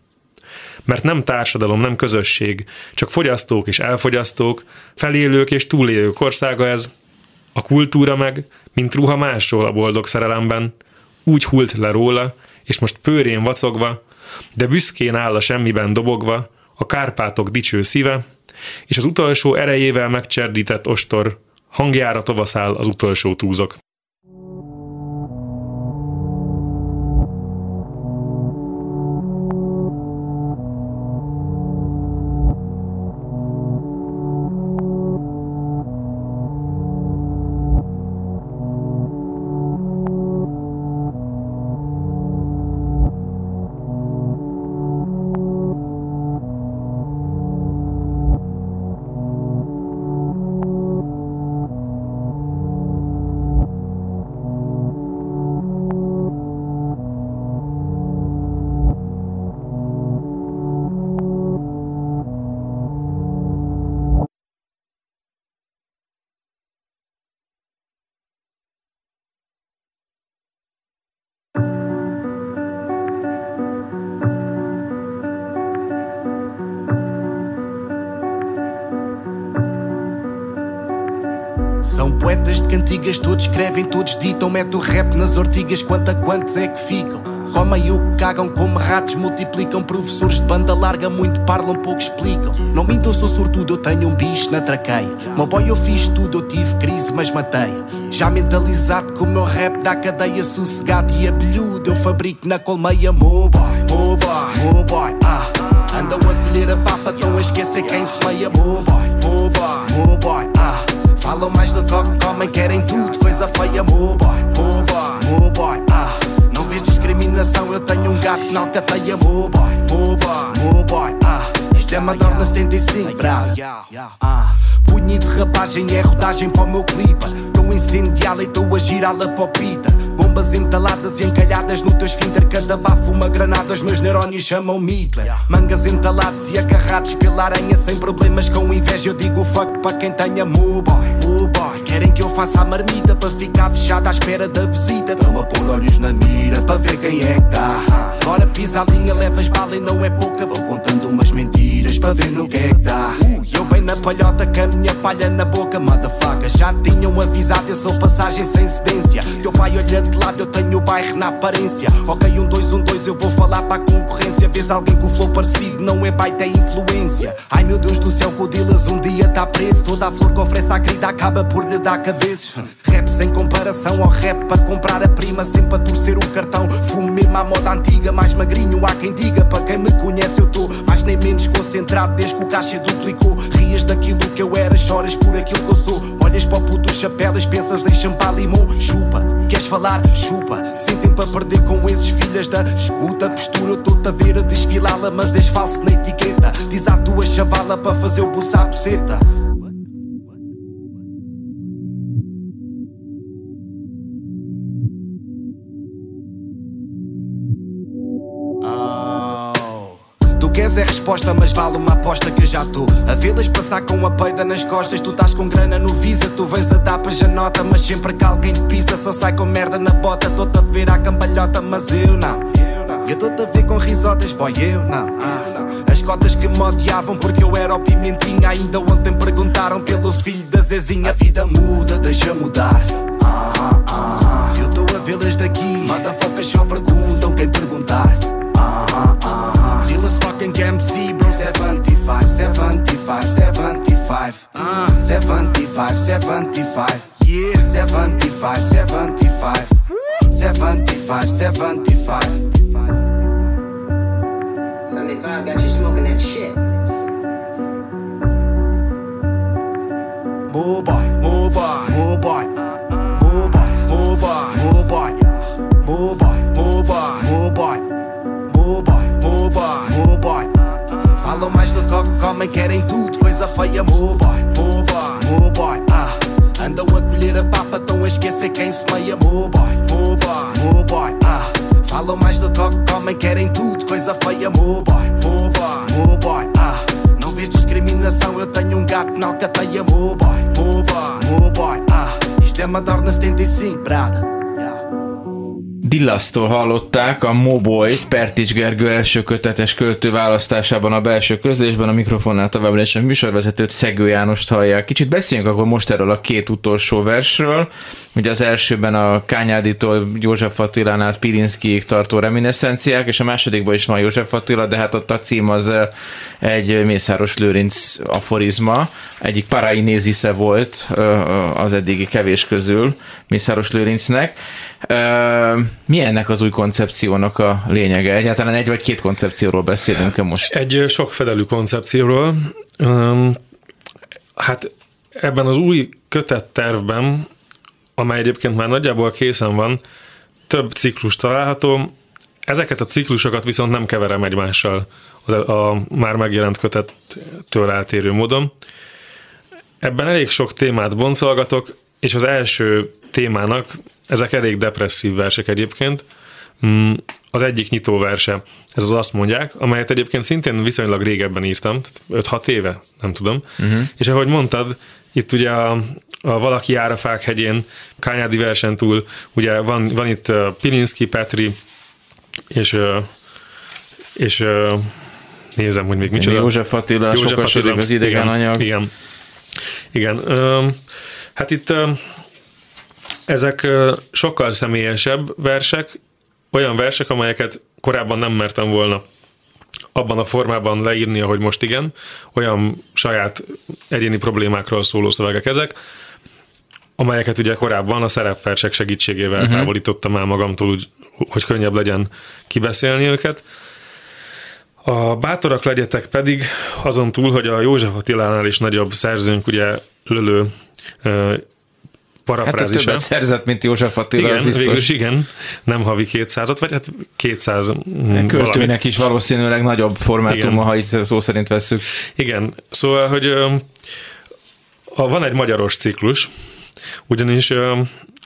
S2: Mert nem társadalom, nem közösség, csak fogyasztók és elfogyasztók, felélők és túlélők országa ez, a kultúra meg, mint ruha másról a boldog szerelemben, úgy hult le róla, és most pőrén vacogva, de büszkén áll a semmiben dobogva, a Kárpátok dicső szíve, és az utolsó erejével megcserdített ostor hangjára tovaszáll az utolsó túzok.
S5: Poetas de cantigas, todos escrevem, todos ditam, mete o rap nas ortigas, quanto a quantos é que ficam? Comem o que cagam, como ratos multiplicam. Professores de banda larga, muito parlam, pouco explicam. Não mintam, sou sortudo, eu tenho um bicho na traqueia. Meu boy, eu fiz tudo, eu tive crise, mas matei. Já mentalizado que o meu rap dá cadeia, sossegado e abelhudo. Eu fabrico na colmeia, mo boy, mo boy, mo boy, ah. Andam a colher a papa, estão a esquecer quem se meia, mo boy, mo boy, mo boy. Falam mais do que comem, querem tudo, coisa feia, mo boy, mo boy, mo boy, ah. Não vês discriminação, eu tenho um gato na alcateia, mo boy, mo boy, mo boy, ah. Isto é Madonna 75, bravo, ah. Punho de rapagem é rodagem para o meu clipe. Estou a incendiá-la e estou a girá-la para o pita. Bombas entaladas e encalhadas no teu esfíncter. Cada bafo uma granada, os meus neurónios chamam-me Hitler. Mangas entalados e agarrados pela aranha. Sem problemas com inveja, eu digo fuck para quem tenha mo boy, mo boy. Querem que eu faça a marmita para ficar fechada à espera da visita. Estão a pôr olhos na mira para ver quem é que tá. Agora pisa a linha, levas bala e não é pouca. Vou contando umas mentiras para ver no que é que dá. Na palhota com a minha palha na boca, motherfucker. Já tinham avisado, eu sou passagem sem cedência. Teu pai olha de lado, eu tenho o bairro na aparência. Ok, um, dois, um, dois, eu vou falar para a concorrência. Vês alguém com o flow parecido, não é baita, é influência. Ai meu Deus do céu, que o Dilas um dia tá preso. Toda a flor que oferece à querida acaba por lhe dar cabeças. Rap sem comparação ao rap para comprar a prima, sempre a torcer o cartão. Fumo mesmo à moda antiga, mais magrinho. Há quem diga, para quem me conhece, eu tô mais nem menos concentrado desde que o caixa duplicou. Rias daquilo que eu era, choras por aquilo que eu sou. Olhas para o puto chapelas, pensas em champar limão. Chupa, queres falar? Chupa. Sem tempo a perder com esses filhas da escuta. Postura, estou-te a ver a desfilá-la, mas és falso na etiqueta. Diz à tua chavala para fazer o buço à buceta. É resposta, mas vale uma aposta que eu já estou A vê-las passar com a peida nas costas Tu estás com grana no visa, tu vens a dar já nota Mas sempre que alguém te pisa, só sai com merda na bota. Estou-te a ver à cambalhota, mas eu não. Eu estou-te a ver com risotas, boy, eu não. As cotas que me odiavam porque eu era o pimentinha Ainda ontem perguntaram pelo filho da Zezinha. A vida muda, deixa mudar. Ah, ah, ah. Eu estou a vê-las daqui. Motherfuckers só perguntam 75, 75 Yeah, 75, 75 75, 75
S6: 75 got you smoking that shit.
S5: Move boy, move boy, move boy, move boy, move boy, move boy, move boy, move boy, move boy, move boy, move boy, move boy. Falam mais do que comem, querem tudo, coisa feia, move boy, move boy, move boy, ah. Andam a colher a papa, estão a esquecer quem se meia, move boy, move boy, move boy, ah. Falam mais do que comem, querem tudo, coisa feia, move boy, move boy, move boy, ah. Não vês discriminação, eu tenho um gato na alcateia, mo boy, mo boy, mo boy, ah. Isto sistema adorna 75, brada.
S1: Dillasztól hallották a Moboyt Pertics Gergő első kötetes költő választásában a belső közlésben, a mikrofonnál továbbra is a műsorvezetőt Szegő Jánost hallják. Kicsit beszéljünk akkor most erről a két utolsó versről. Ugye az elsőben a Kányáditól József Attilán át Pilinszkiig tartó reminiszenciák, és a másodikban is van József Attila, de hát ott a cím az egy Mészáros Lőrinc aforizma. Egyik parainézisze volt az eddigi kevés közül Mészáros Lőrincnek. Mi ennek az új koncepciónak a lényege? Egyáltalán egy vagy két koncepcióról beszélünk-e most?
S2: Egy sokfedelű koncepcióról. Hát ebben az új kötett tervben, amely egyébként már nagyjából készen van, több ciklus található. Ezeket a ciklusokat viszont nem keverem egymással a, a már megjelent kötettől eltérő módon. Ebben elég sok témát boncolgatok, és az első témának ezek elég depresszív versek egyébként. Mm, az egyik nyitó verse, ez az azt mondják, amelyet egyébként szintén viszonylag régebben írtam, 5-6 éve, nem tudom. Uh-huh. És ahogy mondtad, itt ugye a, a Valaki jár a fák hegyén, Kányádi versen túl, ugye van, van itt Pilinszki, Petri, és, és nézem, hogy még micsoda.
S1: József Attila, József Attila, az idegen
S2: igen,
S1: anyag.
S2: Igen, igen. Hát itt ezek sokkal személyesebb versek, olyan versek, amelyeket korábban nem mertem volna abban a formában leírni, ahogy most igen, olyan saját egyéni problémákról szóló szövegek ezek, amelyeket ugye korábban a szerepversek segítségével uh-huh. távolítottam el magamtól, úgy, hogy könnyebb legyen kibeszélni őket. A bátorak legyetek pedig azon túl, hogy a József Attilánál is nagyobb szerzőnk, ugye Lölő parafrázisa.
S1: Hát többet szerzett, mint József Attila,
S2: igen,
S1: biztos.
S2: Végülis igen, nem havi 200 vagy hát 200
S1: Költőnek valamit. is valószínűleg nagyobb formátuma, ha itt szó szerint vesszük.
S2: Igen, szóval, hogy a, van egy magyaros ciklus, ugyanis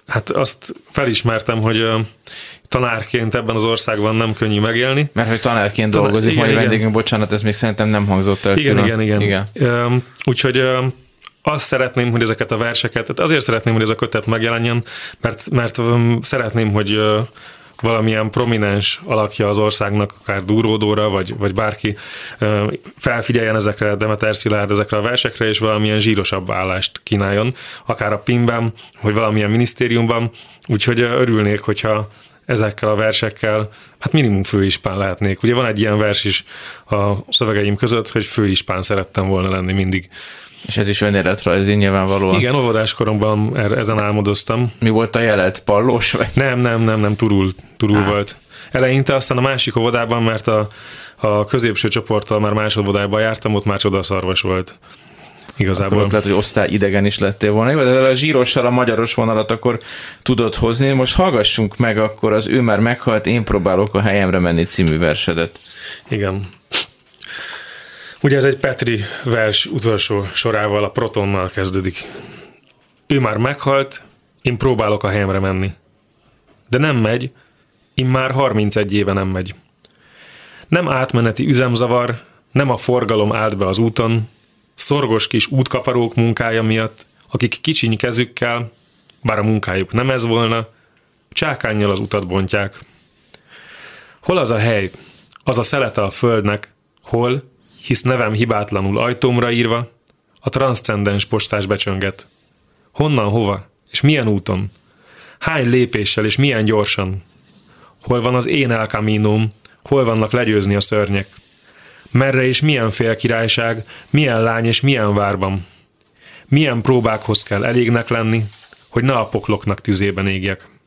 S2: hát azt felismertem, hogy tanárként ebben az országban nem könnyű megélni.
S1: Mert hogy tanárként Tanár, dolgozik, igen, mai vendégünk, bocsánat, ez még szerintem nem hangzott el.
S2: Igen, igen, igen, igen. igen. Úgyhogy azt szeretném, hogy ezeket a verseket, tehát azért szeretném, hogy ez a kötet megjelenjen, mert, mert um, szeretném, hogy valamilyen prominens alakja az országnak, akár Dúródóra, vagy, vagy bárki felfigyeljen ezekre, Demeter Szilárd ezekre a versekre, és valamilyen zsírosabb állást kínáljon, akár a PIM-ben, vagy valamilyen minisztériumban, úgyhogy örülnék, hogyha ezekkel a versekkel, hát minimum főispán lehetnék. Ugye van egy ilyen vers is a szövegeim között, hogy főispán szerettem volna lenni mindig.
S1: És ez is önéletrajzi nyilvánvalóan.
S2: Igen, óvodás koromban er, ezen álmodoztam.
S1: Mi volt a jelet? Pallós vagy?
S2: Nem, nem, nem, nem, turul, turul volt. Eleinte aztán a másik óvodában, mert a, a középső csoporttal már másododájban jártam, ott már csodaszarvas volt. Igazából.
S1: Akkor lehet, hogy osztály idegen is lettél volna. De a zsírossal a magyaros vonalat akkor tudod hozni. Most hallgassunk meg akkor az Ő már meghalt, én próbálok a helyemre menni című versedet.
S2: Igen. Ugye ez egy Petri vers utolsó sorával, a protonnal kezdődik. Ő már meghalt, én próbálok a helyemre menni. De nem megy, én már 31 éve nem megy. Nem átmeneti üzemzavar, nem a forgalom állt be az úton, szorgos kis útkaparók munkája miatt, akik kicsiny kezükkel, bár a munkájuk nem ez volna, csákányjal az utat bontják. Hol az a hely, az a szelete a földnek, hol, hisz nevem hibátlanul ajtómra írva, a transzcendens postás becsönget. Honnan, hova, és milyen úton? Hány lépéssel és milyen gyorsan? Hol van az én elkamínóm, hol vannak legyőzni a szörnyek? Merre és milyen félkirályság, milyen lány és milyen várban? Milyen próbákhoz kell elégnek lenni, hogy ne a pokloknak tüzében égjek?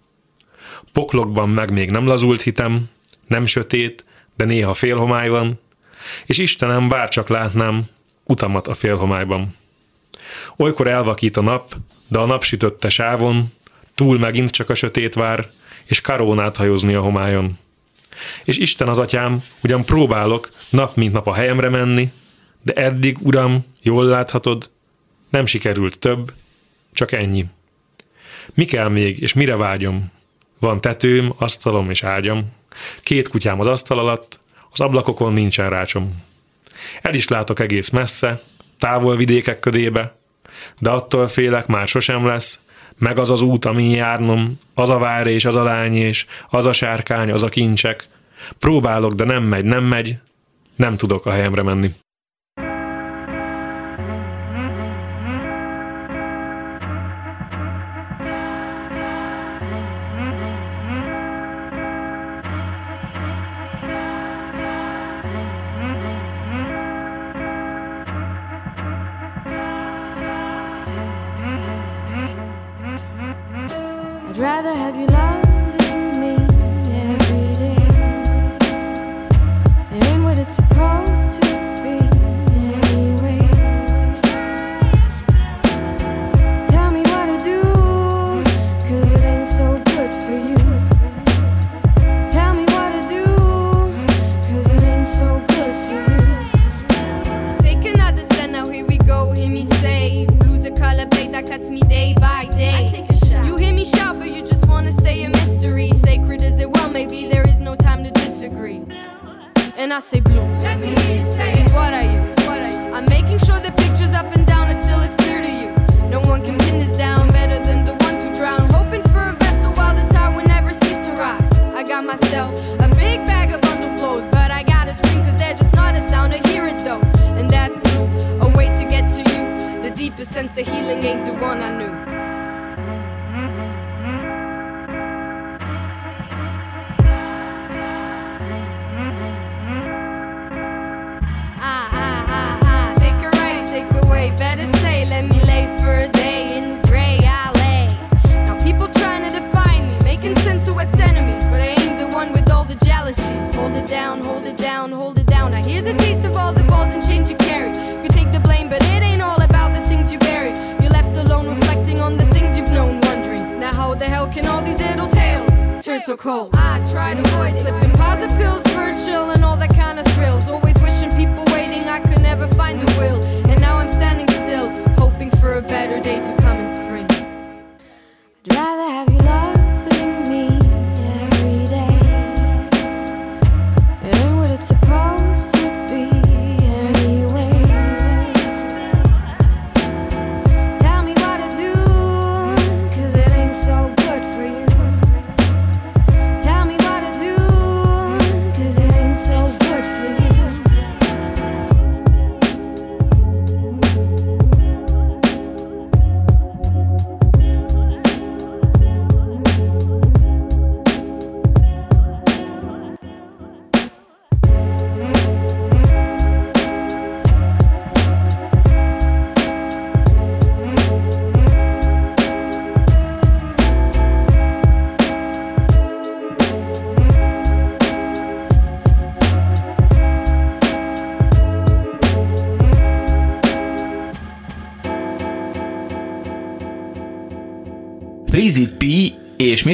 S2: Poklokban meg még nem lazult hitem, nem sötét, de néha félhomály van, és Istenem, bárcsak látnám utamat a félhomályban. Olykor elvakít a nap, de a napsütötte sávon, túl megint csak a sötét vár, és karónát hajózni a homályon. És Isten az atyám, ugyan próbálok nap mint nap a helyemre menni, de eddig, uram, jól láthatod, nem sikerült több, csak ennyi. Mi kell még, és mire vágyom? Van tetőm, asztalom és ágyam, két kutyám az asztal alatt, az ablakokon nincsen rácsom. El is látok egész messze, távol vidékek ködébe, de attól félek már sosem lesz, meg az az út, amin járnom, az a vár és az a lány és az a sárkány, az a kincsek. Próbálok, de nem megy, nem megy, nem tudok a helyemre menni.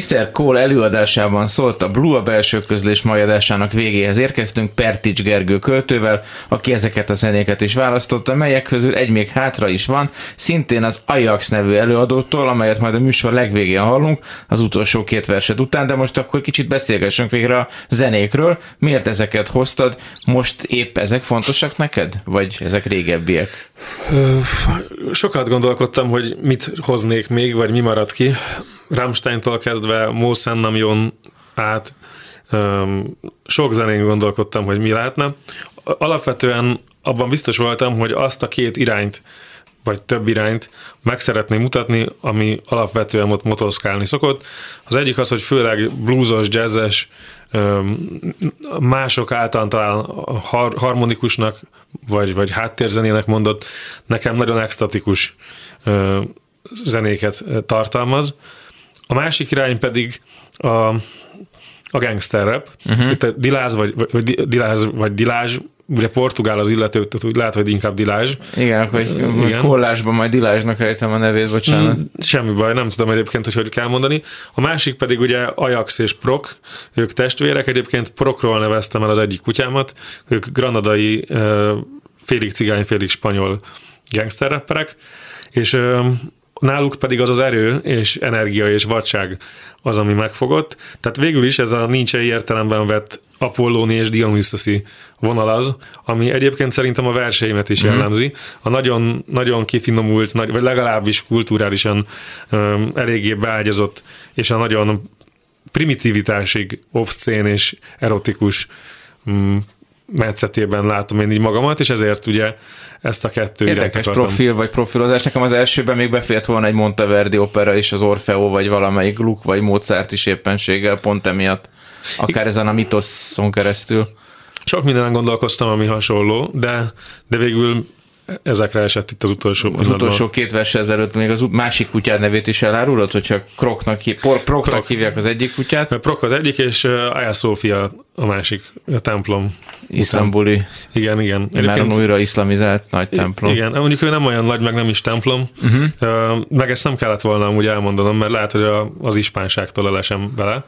S1: Mr. Cole előadásában szólt a Blue a belső közlés mai adásának végéhez érkeztünk Pertics Gergő költővel, aki ezeket a zenéket is választotta, melyek közül egy még hátra is van, szintén az Ajax nevű előadótól, amelyet majd a műsor legvégén hallunk, az utolsó két verset után, de most akkor kicsit beszélgessünk végre a zenékről. Miért ezeket hoztad? Most épp ezek fontosak neked? Vagy ezek régebbiek?
S2: Sokat gondolkodtam, hogy mit hoznék még, vagy mi maradt ki. Rammsteintól kezdve Mószen Namjon át öm, sok zenén gondolkodtam, hogy mi lehetne. Alapvetően abban biztos voltam, hogy azt a két irányt, vagy több irányt meg szeretném mutatni, ami alapvetően ott motoszkálni szokott. Az egyik az, hogy főleg bluesos, jazzes, mások által talán har- harmonikusnak, vagy, vagy háttérzenének mondott, nekem nagyon extatikus zenéket tartalmaz. A másik irány pedig a, a gangster rap. Uh-huh. Itt a diláz vagy, vagy, diláz, vagy dilázs, ugye portugál az illető, tehát úgy lehet, hogy inkább dilázs.
S1: Igen, hogy
S2: Igen.
S1: kollásban majd Dilázsnak ejtem a nevét, bocsánat.
S2: Mm, Semmi baj, nem tudom egyébként, hogy hogy kell mondani. A másik pedig ugye Ajax és Prok, ők testvérek, egyébként Prokról neveztem el az egyik kutyámat, ők granadai félig cigány, félig spanyol gangster rapperek, és náluk pedig az az erő és energia és vadság az, ami megfogott. Tehát végül is ez a nincsei értelemben vett Apollóni és Dionysoszi vonal az, ami egyébként szerintem a verseimet is jellemzi. A nagyon, nagyon kifinomult, nagy, vagy legalábbis kulturálisan um, eléggé beágyazott, és a nagyon primitivitásig obszcén és erotikus um, metszetében látom én így magamat, és ezért ugye ezt a kettő
S1: Érdekes profil vagy profilozás. Nekem az elsőben még befért volna egy Monteverdi opera és az Orfeo, vagy valamelyik Gluck, vagy Mozart is éppenséggel, pont emiatt. Akár ezen a mitoszon keresztül.
S2: Sok mindenen gondolkoztam, ami hasonló, de, de végül ezekre esett itt az utolsó
S1: Az utolsó két vers ezelőtt még az másik kutyád nevét is elárulod, hogyha Kroknak, por, Proknak
S2: Krok.
S1: hívják az egyik kutyát,
S2: Prok az egyik, és Hagia Sophia a másik a templom.
S1: isztambuli,
S2: Után. Igen, igen.
S1: már újra iszlamizált nagy templom.
S2: Igen, mondjuk ő nem olyan nagy, meg nem is templom, uh-huh. meg ezt nem kellett volna amúgy elmondanom, mert lehet, hogy az ispánságtól elesem bele.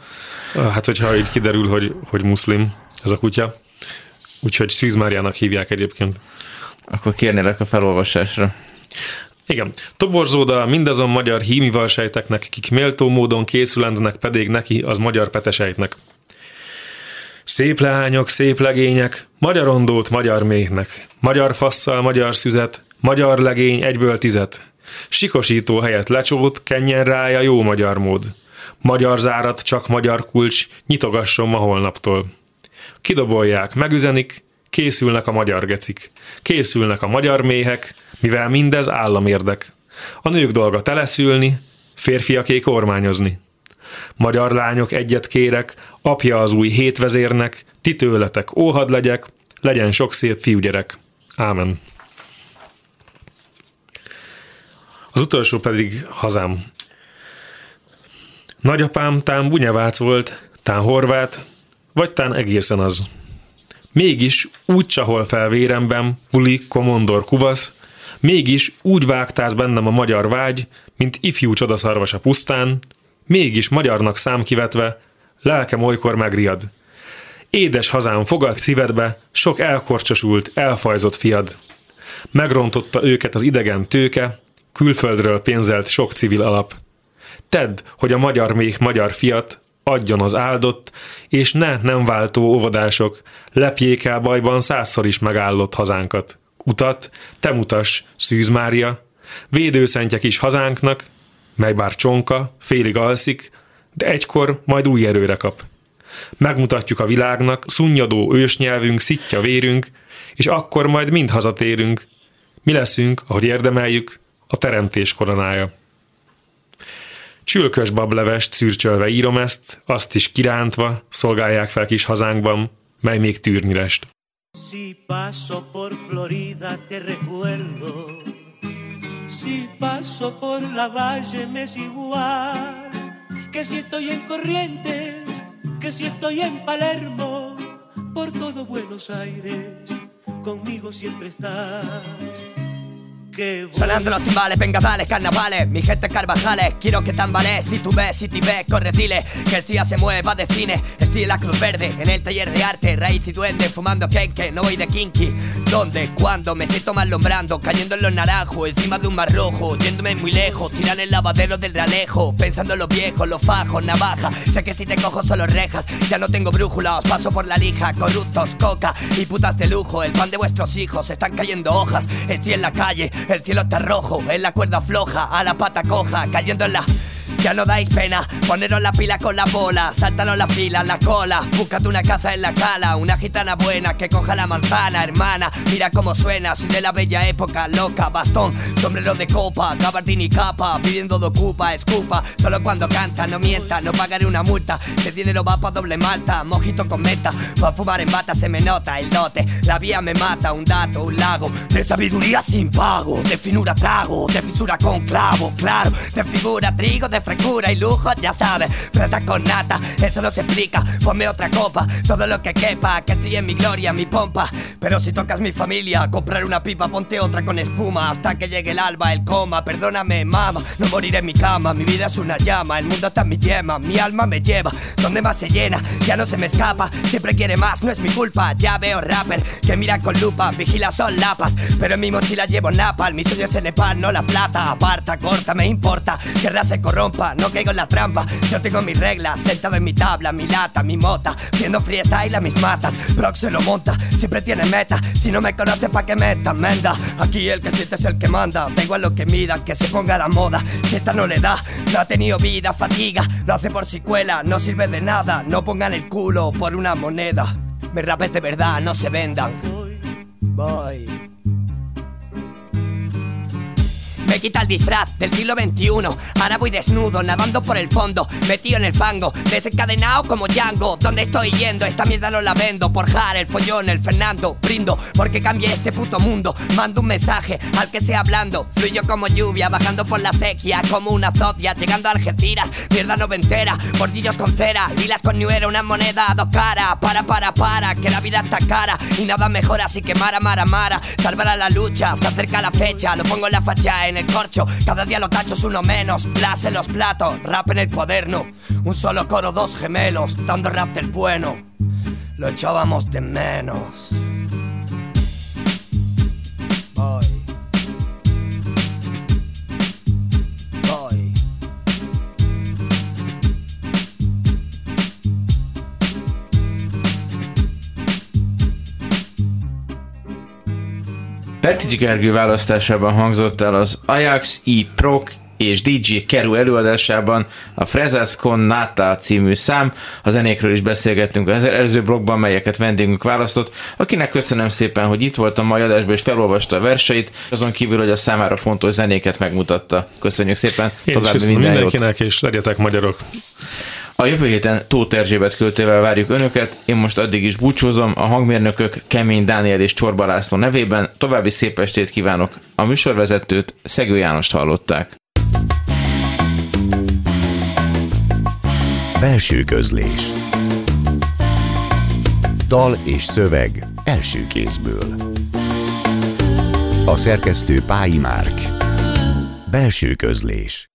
S2: Hát, hogyha így kiderül, hogy, hogy muszlim ez a kutya. Úgyhogy Szűz Máriának hívják egyébként.
S1: Akkor kérnélek a felolvasásra.
S2: Igen. Toborzóda mindazon magyar hímival sejteknek, kik méltó módon készülendnek pedig neki az magyar petesejtnek. Szép leányok, szép legények, magyar ondót, magyar méhnek, magyar fasszal, magyar szüzet, magyar legény egyből tizet. Sikosító helyett lecsót, kenjen rája jó magyar mód. Magyar zárat, csak magyar kulcs, nyitogasson ma holnaptól. Kidobolják, megüzenik, készülnek a magyar gecik. Készülnek a magyar méhek, mivel mindez államérdek. A nők dolga teleszülni, férfiaké kormányozni. Magyar lányok egyet kérek, apja az új hétvezérnek, ti tőletek óhad legyek, legyen sok szép fiúgyerek. Ámen. Az utolsó pedig hazám. Nagyapám tán bunyavác volt, tán horvát, vagy tán egészen az. Mégis úgy csahol fel véremben, puli, komondor, kuvasz, mégis úgy vágtáz bennem a magyar vágy, mint ifjú csodaszarvas a pusztán, mégis magyarnak szám kivetve, lelkem olykor megriad. Édes hazám, fogad szívedbe, sok elkorcsosult, elfajzott fiad. Megrontotta őket az idegen tőke, külföldről pénzelt sok civil alap. Tedd, hogy a magyar még magyar fiat adjon az áldott, és ne nem váltó óvodások, lepjék el bajban százszor is megállott hazánkat. Utat, te mutass, Szűz Mária, védőszentje kis hazánknak, mely bár csonka, félig alszik, de egykor majd új erőre kap. Megmutatjuk a világnak, szunnyadó ősnyelvünk, szitja vérünk, és akkor majd mind hazatérünk. Mi leszünk, ahogy érdemeljük, a teremtés koronája. Csülkös bablevest szürcsölve írom ezt, azt is kirántva szolgálják fel kis hazánkban, mely még tűrni lest.
S7: Si paso por Florida te recuerdo, si paso por la valle me es igual, que si estoy en Corrientes, que si estoy en Palermo, por todo Buenos Aires, conmigo siempre estás.
S4: Sonando los timbales, venga dale, carnavales. Mi gente Carvajales, quiero que tambalees. Titubes tibes, corre dile Que el día se mueva de cine. Estoy en la Cruz Verde, en el taller de arte Raíz y duende, fumando kenke No voy de kinky. ¿Dónde? ¿Cuándo? Me siento malombrando Cayendo en los naranjos, encima de un mar rojo Yéndome muy lejos, tiran el lavadero del realejo Pensando en los viejos, los fajos, navaja Sé que si te cojo solo rejas Ya no tengo brújula, os paso por la lija Corruptos, coca y putas de lujo. El pan de vuestros hijos, están cayendo hojas Estoy en la calle, el cielo está rojo, en la cuerda floja, a la pata coja, cayendo en la. Ya no dais pena, poneros la pila con la bola, sáltanos la fila, la cola, búscate una casa en la cala, una gitana buena que coja la manzana, hermana, mira cómo suena, soy de la bella época, loca, bastón, sombrero de copa, gabardín y capa, pidiendo de ocupa, escupa, solo cuando canta, no mienta, no pagaré una multa, ese dinero va pa' doble malta, mojito con meta, pa' fumar en bata se me nota el dote, la vía me mata, un dato, un lago, de sabiduría sin pago, de finura trago, de fisura con clavo, claro, de figura trigo, de frescura y lujo, ya sabes. Fresa con nata, eso no se explica. Ponme otra copa, todo lo que quepa. Que estoy en mi gloria, mi pompa. Pero si tocas mi familia, comprar una pipa, ponte otra con espuma. Hasta que llegue el alba, el coma. Perdóname, mama, no moriré en mi cama. Mi vida es una llama, el mundo está en mi yema. Mi alma me lleva, donde más se llena, ya no se me escapa. Siempre quiere más, no es mi culpa. Ya veo rapper que mira con lupa, vigila son lapas. Pero en mi mochila llevo napal, mi sueño es en Nepal, no la plata. Aparta, corta, me importa. Guerra se corrompa, no caigo en la trampa. Yo tengo mis reglas, sentado en mi tabla, mi lata, mi mota. Haciendo freestyle a mis matas. Prox se lo monta, siempre tiene meta. Si no me conoce, pa' que meta, menda. Aquí el que siente es el que manda. Da igual lo que mida, que se ponga la moda. Si esta no le da, no ha tenido vida, fatiga. Lo hace por si cuela, no sirve de nada. No pongan el culo por una moneda. Me rapes de verdad, no se vendan. Voy. Me quita el disfraz del siglo XXI. Ahora voy desnudo, nadando por el fondo, metido en el fango, desencadenado como Django. ¿Dónde estoy yendo? Esta mierda no la vendo. Por Jar, el follón, el Fernando. Brindo porque cambie este puto mundo. Mando un mensaje al que sea hablando. Fluyo como lluvia, bajando por la acequia, como una zodia, llegando a Algeciras. Mierda noventera, bordillos con cera, lilas con ñuera, una moneda dos caras. Para, para, para, que la vida está cara y nada mejor, así que mara, mara, mara. Salvará la lucha, se acerca la fecha, lo pongo en la facha, en el Cada día los cachos uno menos, plas en los platos, rap en el cuaderno. Un solo coro, dos gemelos, dando rap del bueno. Lo echábamos de menos.
S1: Pettics Gergő választásában hangzott el az Ajax, E. Proc és DJ Keru előadásában a Frezas Con Nata című szám. A zenékről is beszélgettünk az előző blogban, melyeket vendégünk választott, akinek köszönöm szépen, hogy itt volt a mai adásban és felolvasta a verseit, azon kívül, hogy a számára fontos zenéket megmutatta. Köszönjük szépen,
S2: Én
S1: további minden jót!
S2: mindenkinek, és legyetek magyarok.
S1: A jövő héten Tóth Erzsébet költővel várjuk Önöket, én most addig is búcsúzom, a hangmérnökök Kemény Dániel és Csorba László nevében. További szép estét kívánok. A műsorvezetőt Szegő Jánost hallották.
S8: Belső közlés. Dal és szöveg első kézből. A szerkesztő Pályi Márk. Belső közlés